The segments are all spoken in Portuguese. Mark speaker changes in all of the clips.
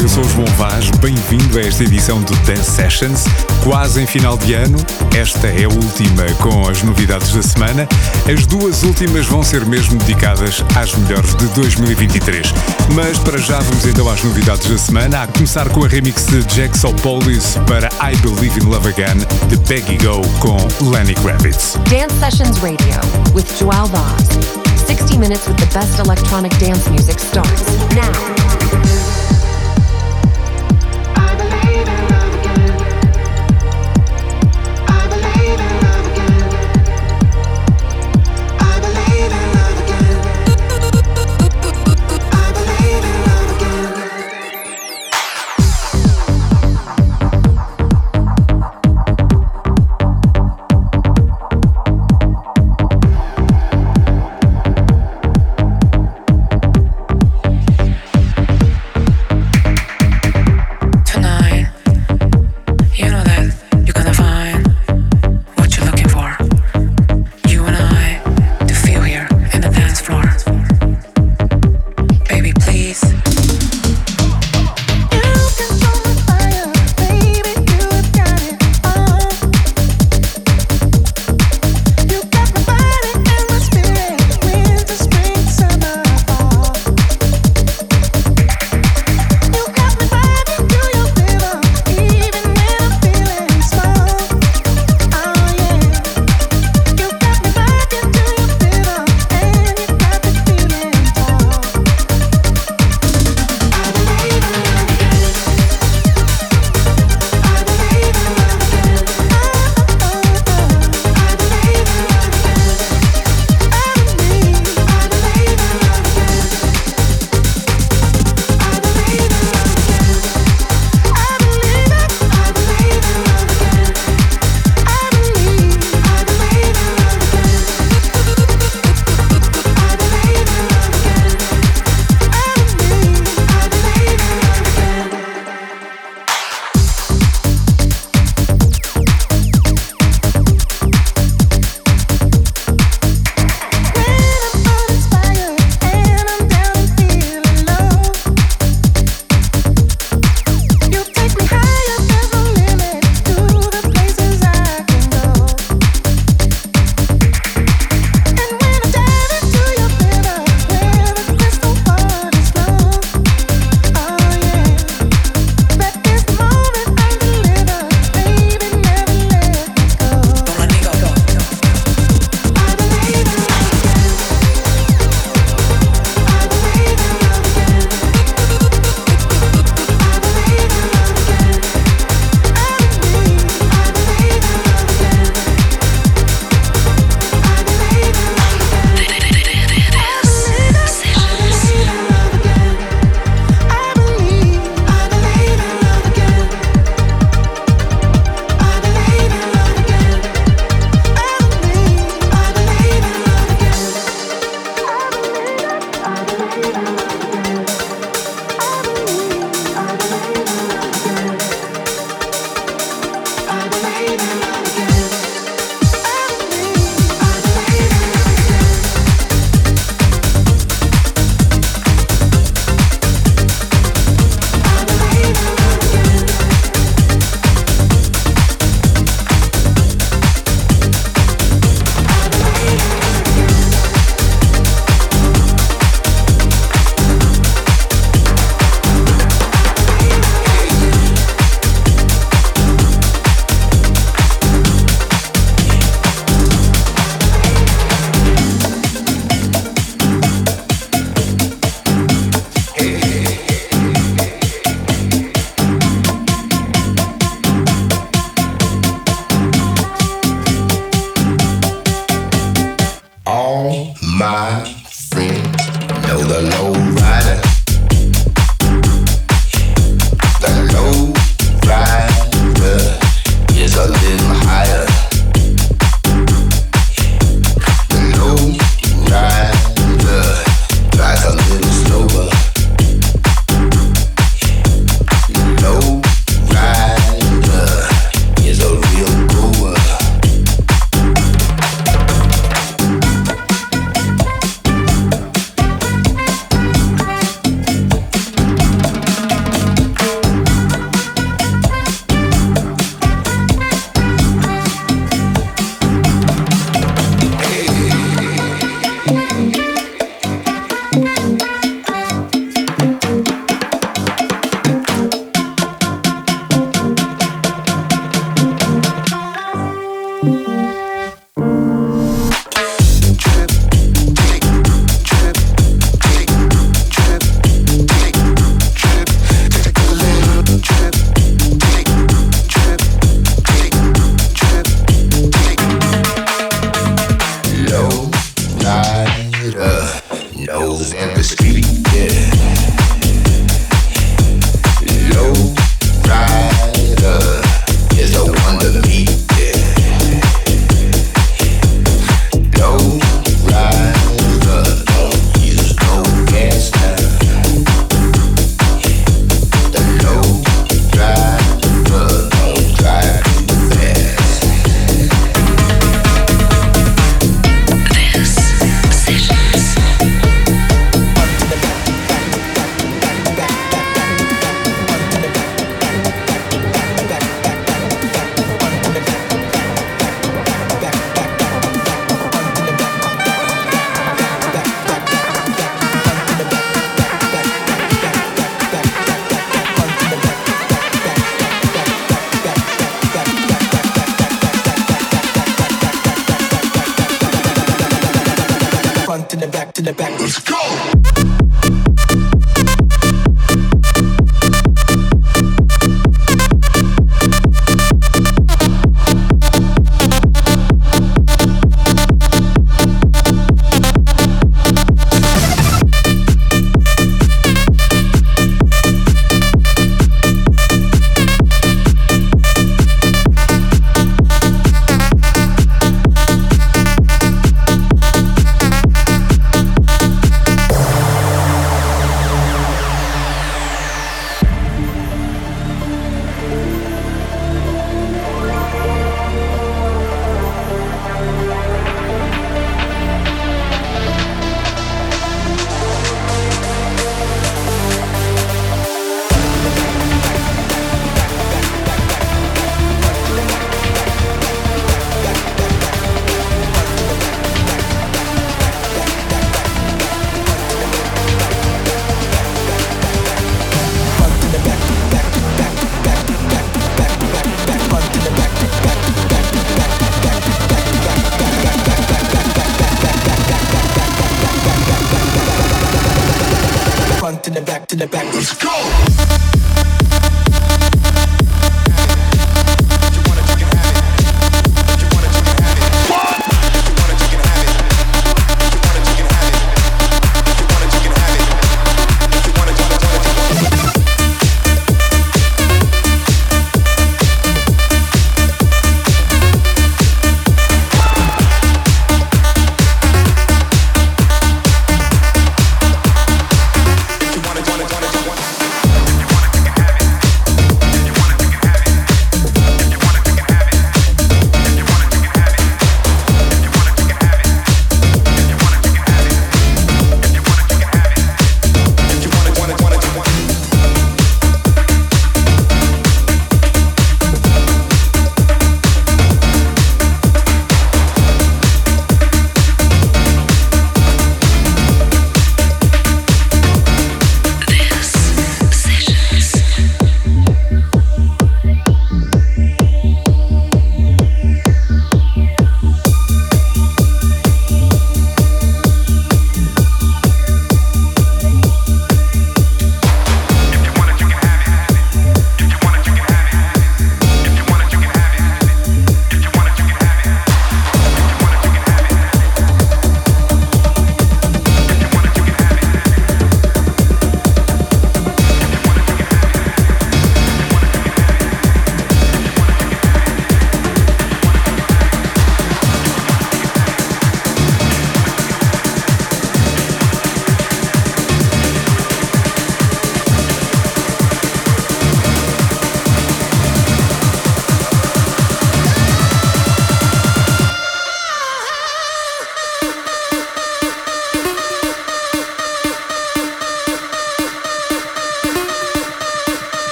Speaker 1: Eu sou o João Vaz, bem-vindo a esta edição do Dance Sessions. Quase em final de ano, esta é a última com as novidades da semana. As duas últimas vão ser mesmo dedicadas às melhores de 2023. Mas para já vamos então às novidades da semana, a começar com a remix de Jaxopolis para I Believe in Love Again de Peggy Go com Lenny Kravitz.
Speaker 2: Dance Sessions Radio with Joao Vaz. 60 minutes with the best electronic dance music starts now.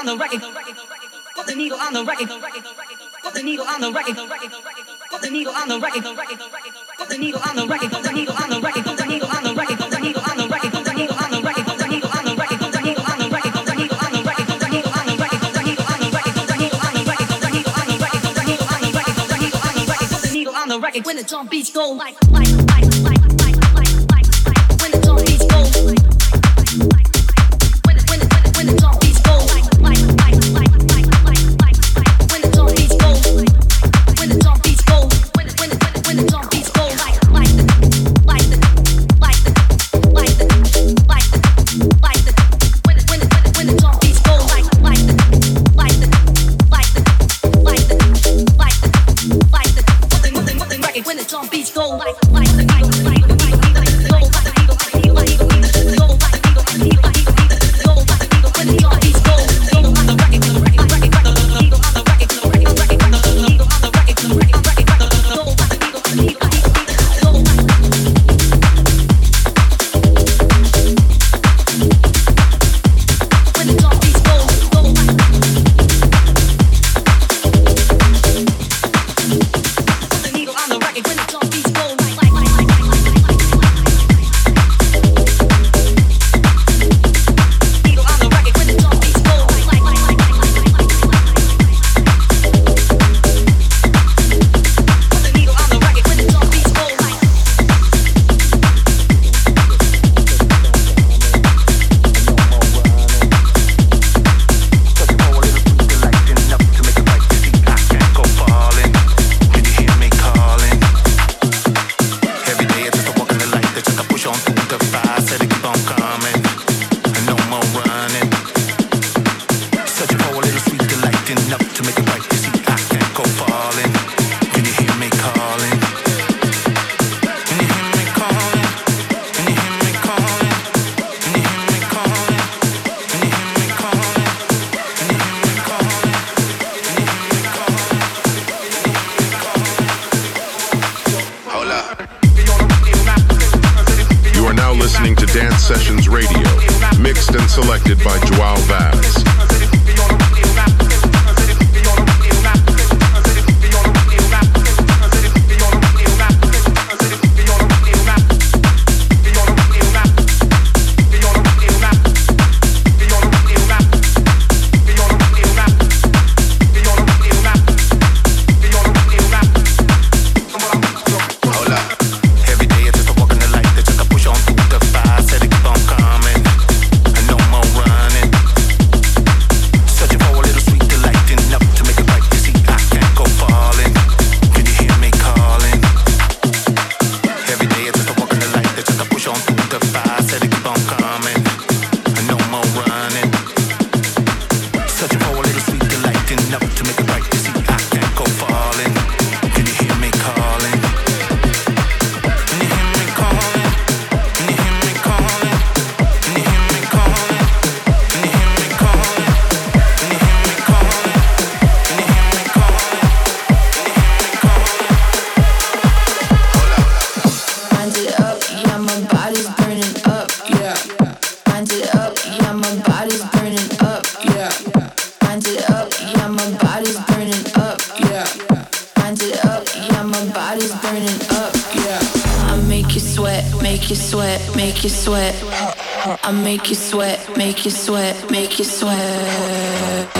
Speaker 3: on the record. Put the needle on the record. Put the needle on the record. Put the needle on the record. Put the needle on the record. Put the needle on the record. Put the needle on the record. Put the needle on the record. Put the needle on the record. Put the needle on the record. Put the needle on the record. Put the needle on the record. Put the needle on the record. Put the needle on the record. Put the needle on the record. Put the needle on the record. Put the needle on the record. Put the needle on the record. When the drum beats go like.
Speaker 4: Make you
Speaker 5: sweat, make you sweat.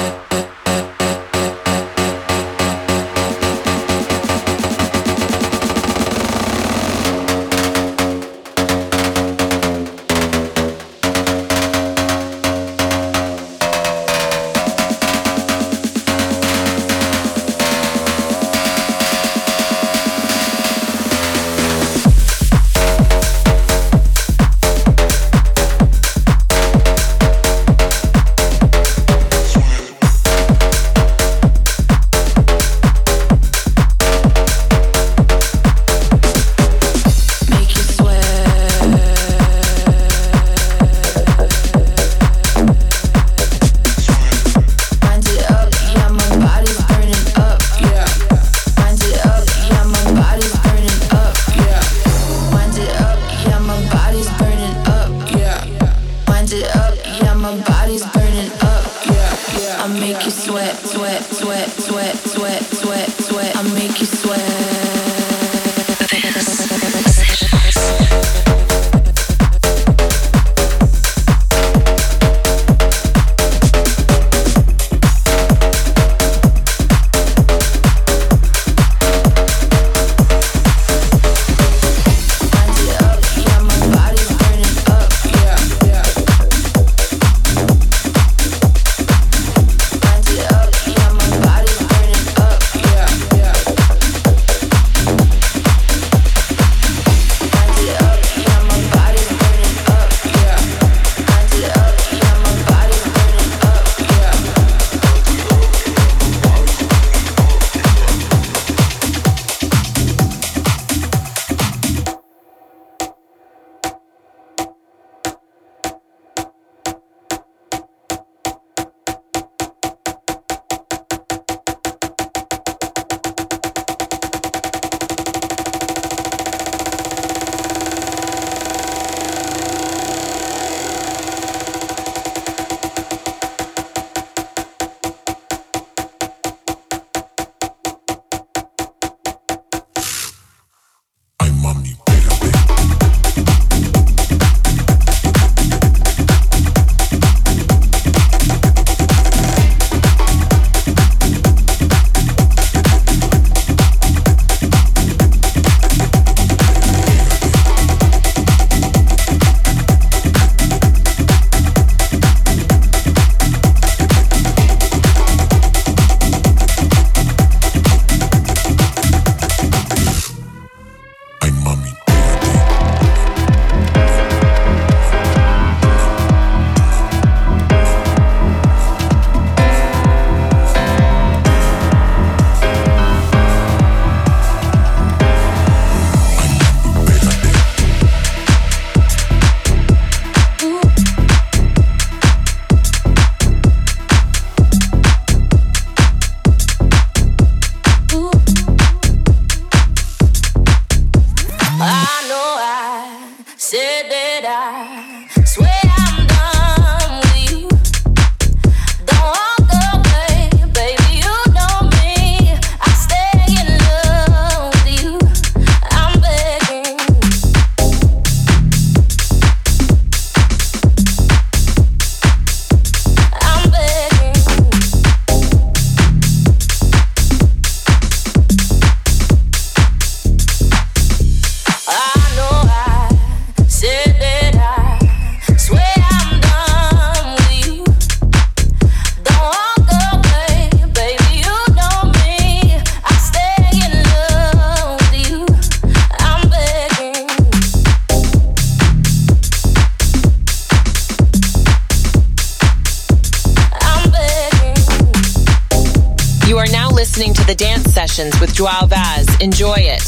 Speaker 2: Joao Vaz. Enjoy it.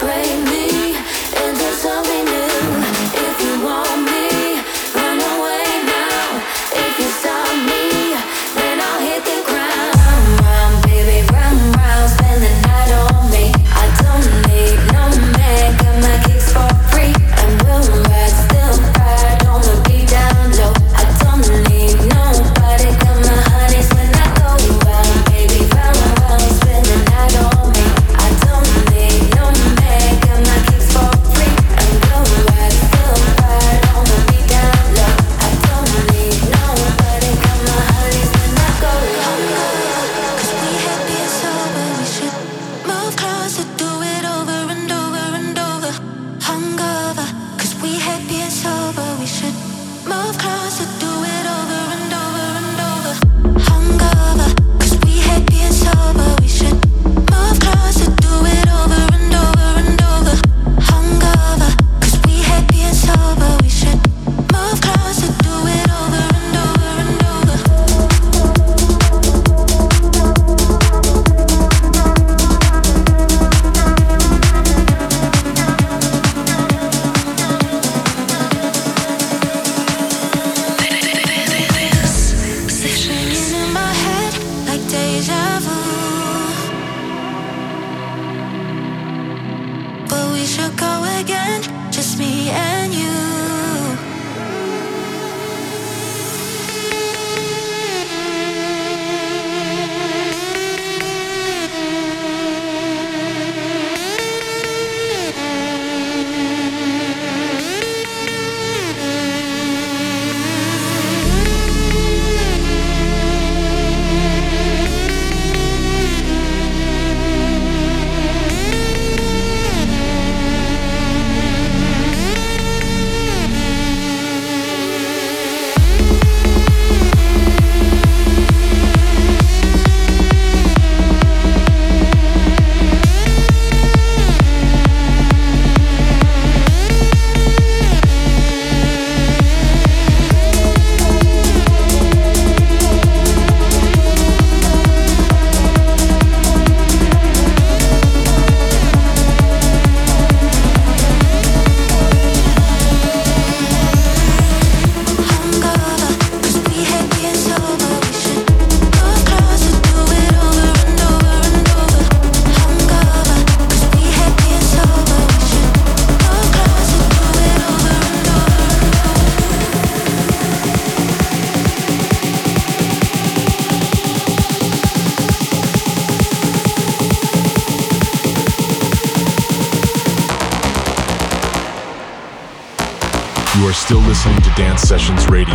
Speaker 6: Break
Speaker 7: Sessions Radio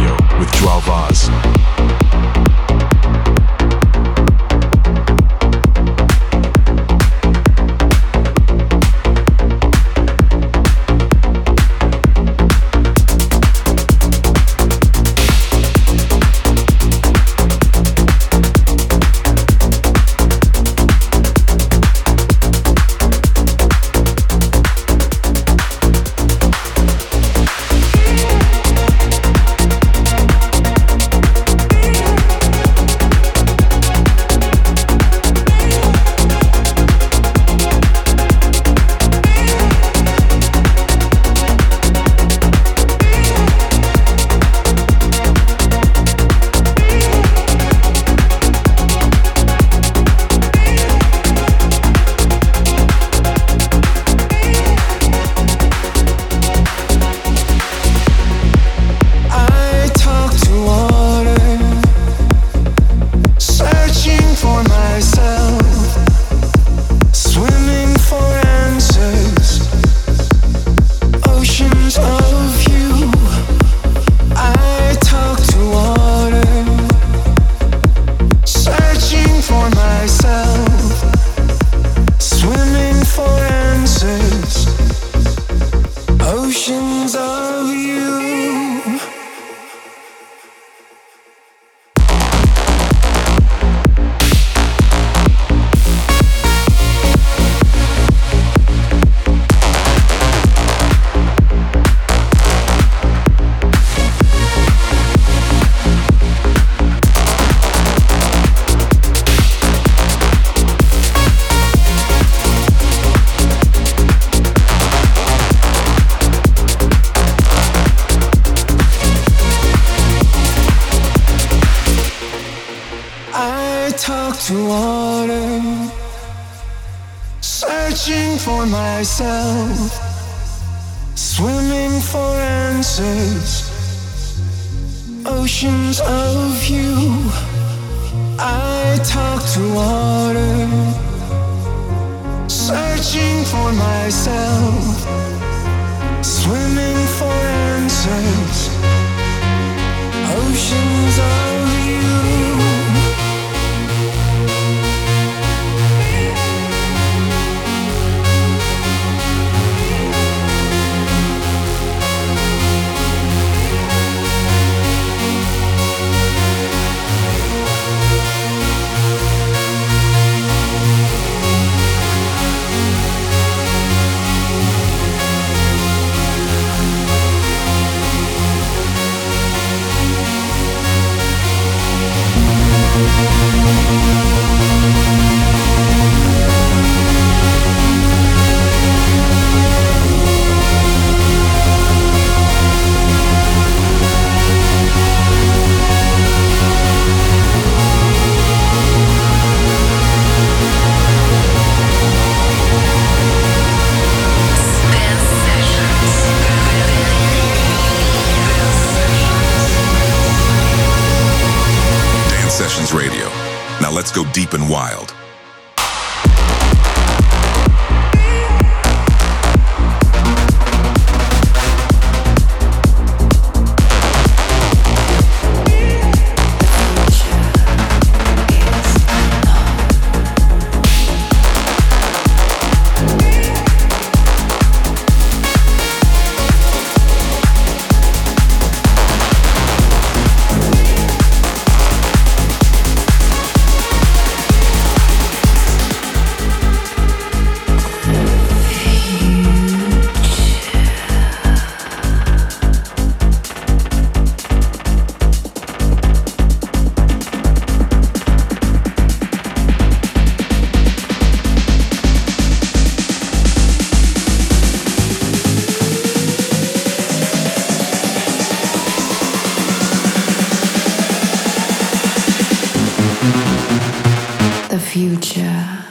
Speaker 8: future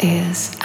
Speaker 9: is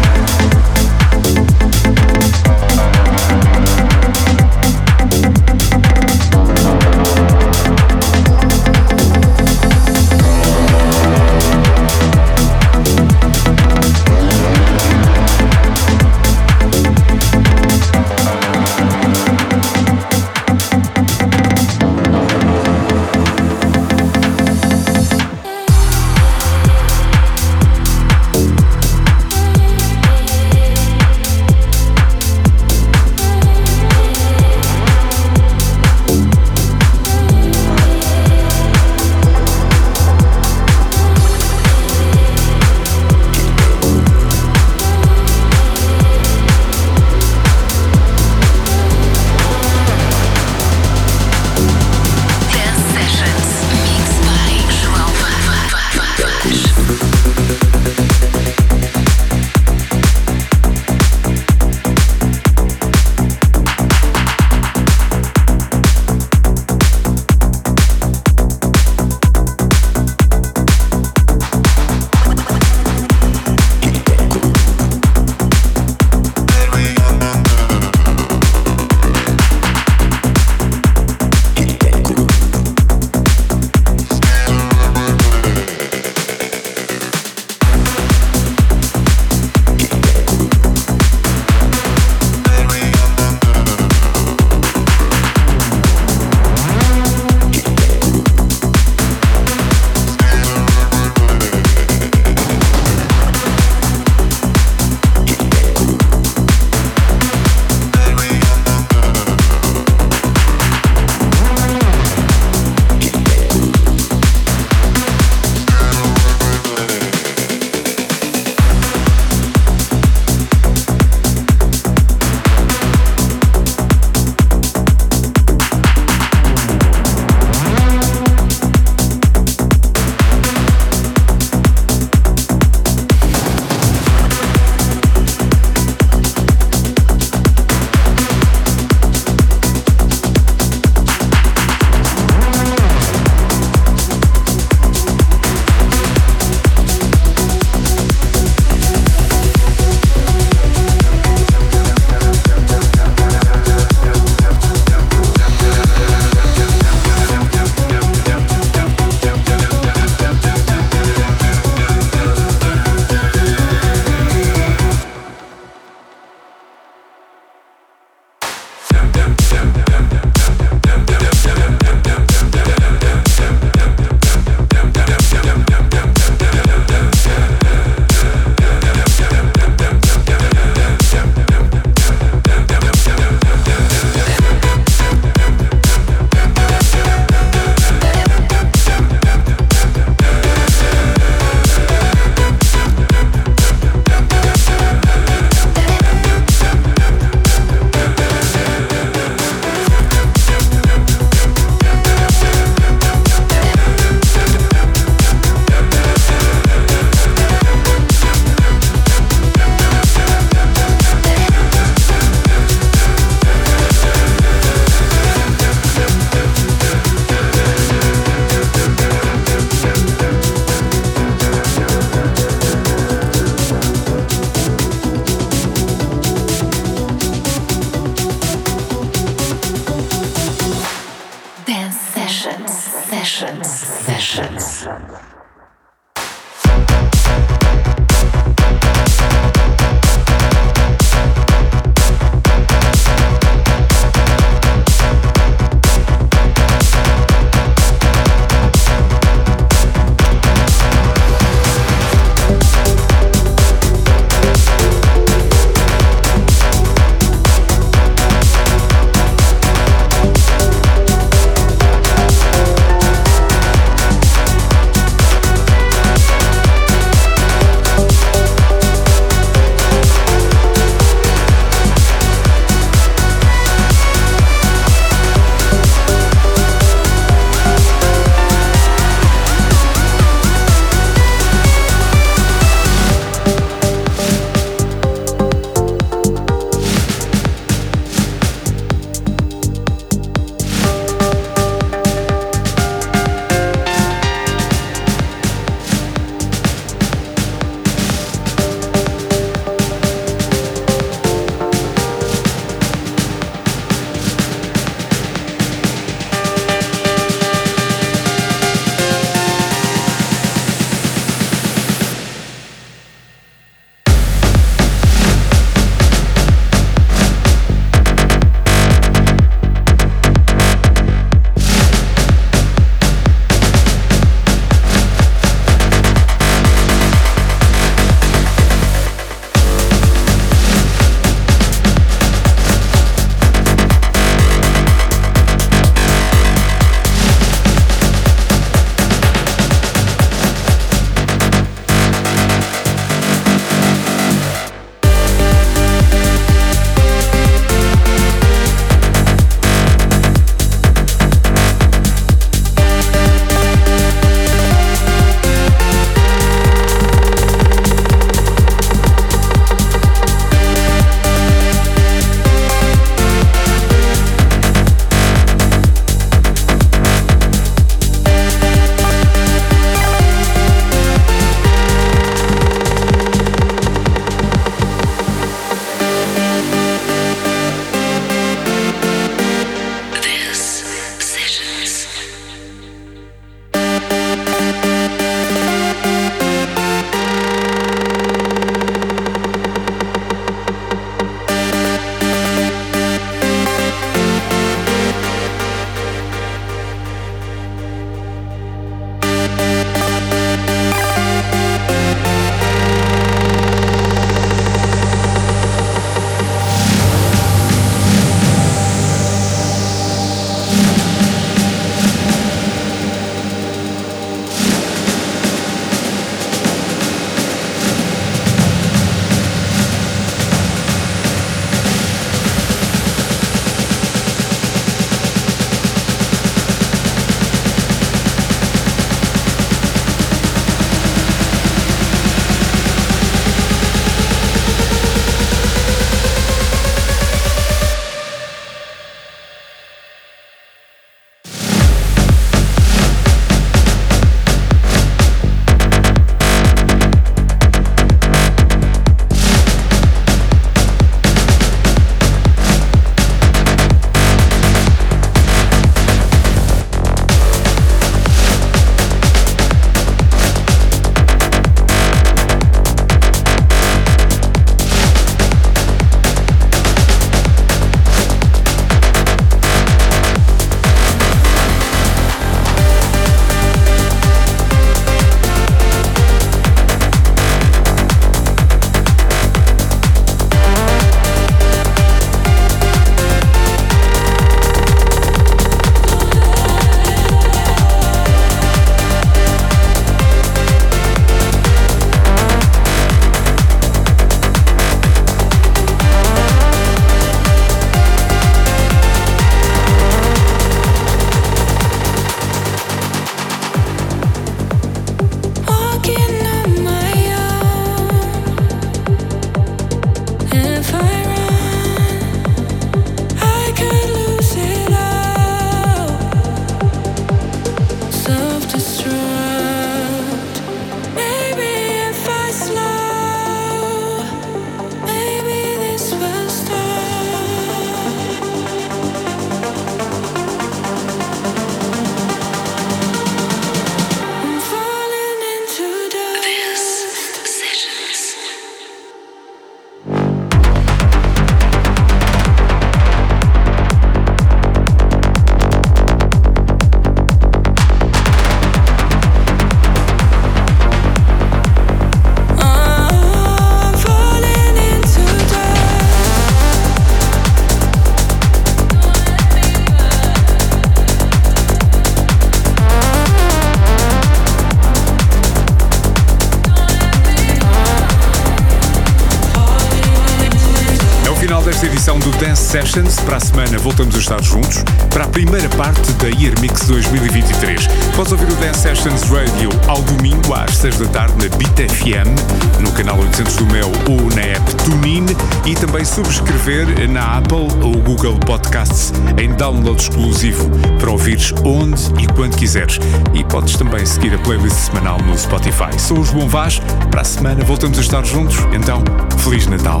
Speaker 9: Sessions.
Speaker 1: Para a semana voltamos a estar juntos para a primeira parte da Year Mix 2023. Podes ouvir o Dance Sessions Radio ao domingo às 6 da tarde na Beat FM, no canal 800 do Mel ou na app TuneIn e também subscrever na Apple ou Google Podcasts em download exclusivo para ouvires onde e quando quiseres. E podes também seguir a playlist semanal no Spotify. Sou o João Vaz. Para a semana voltamos a estar juntos. Então, Feliz Natal.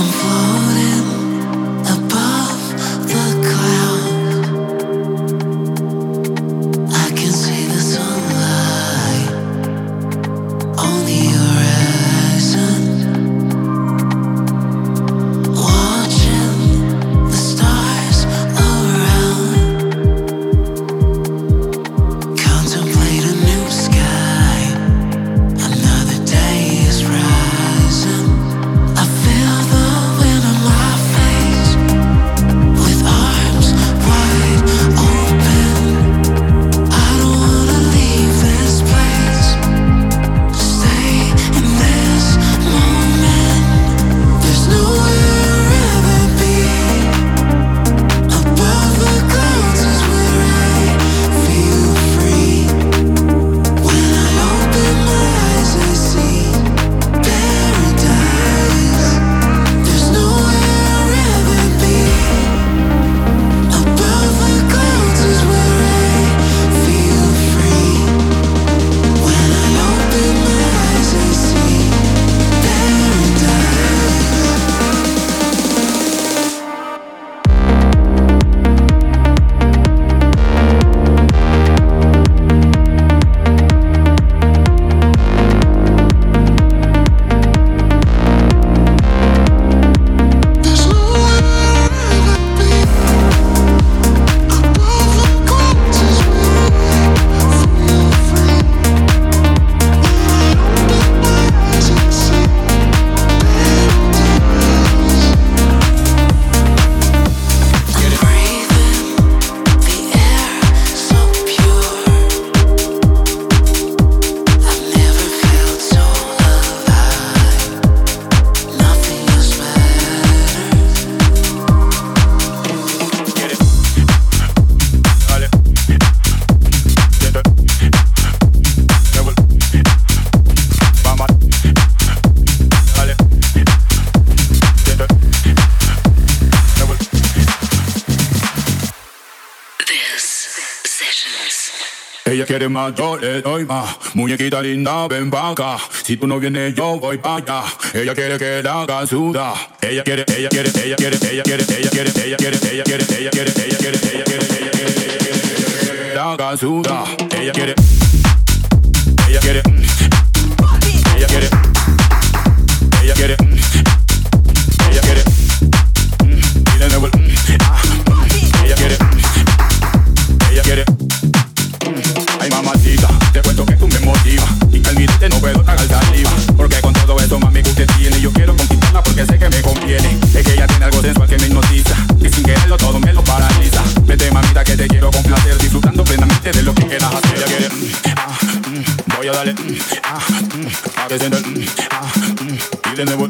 Speaker 10: I'm floating
Speaker 11: Quiere más, yo le más. Muñequita linda, ven pa' acá. Si tú no vienes, yo voy pa' allá. Ella quiere que la haga suda. Ella quiere, ella quiere, ella quiere, ella quiere, ella quiere, ella quiere, ella quiere, ella quiere, ella quiere, ella quiere, ella quiere, ella quiere, la haga suda. Ella quiere, ella quiere, puedo tragar saliva Porque con todo eso mami que usted tiene. Yo quiero conquistarla porque sé que me conviene. Es que ella tiene algo sensual que me hipnotiza Y sin quererlo todo me lo paraliza. Vete mamita que te quiero complacer Disfrutando plenamente de lo que quieras hacer. Ella quiere, mm, ah, mm, voy a darle mm, ah, que ah, Y de nuevo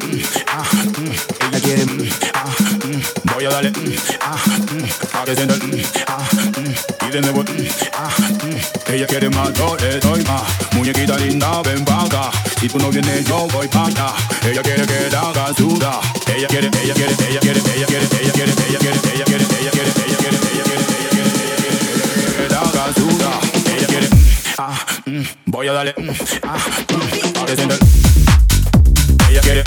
Speaker 11: ah, Ella quiere, ah, voy a darle que sienta Y de nuevo Ella quiere más, yo le doy más Muñequita linda, ven pa' Si tú no vienes, yo voy pa' Ella quiere que la haga suda Ella quiere, ella quiere, ella quiere, ella quiere, ella quiere, ella quiere, ella quiere, ella quiere, ella quiere, ella quiere, ella quiere, que la haga Ella quiere, ah, mm, voy a darle, mm, ah, mm, Ella quiere,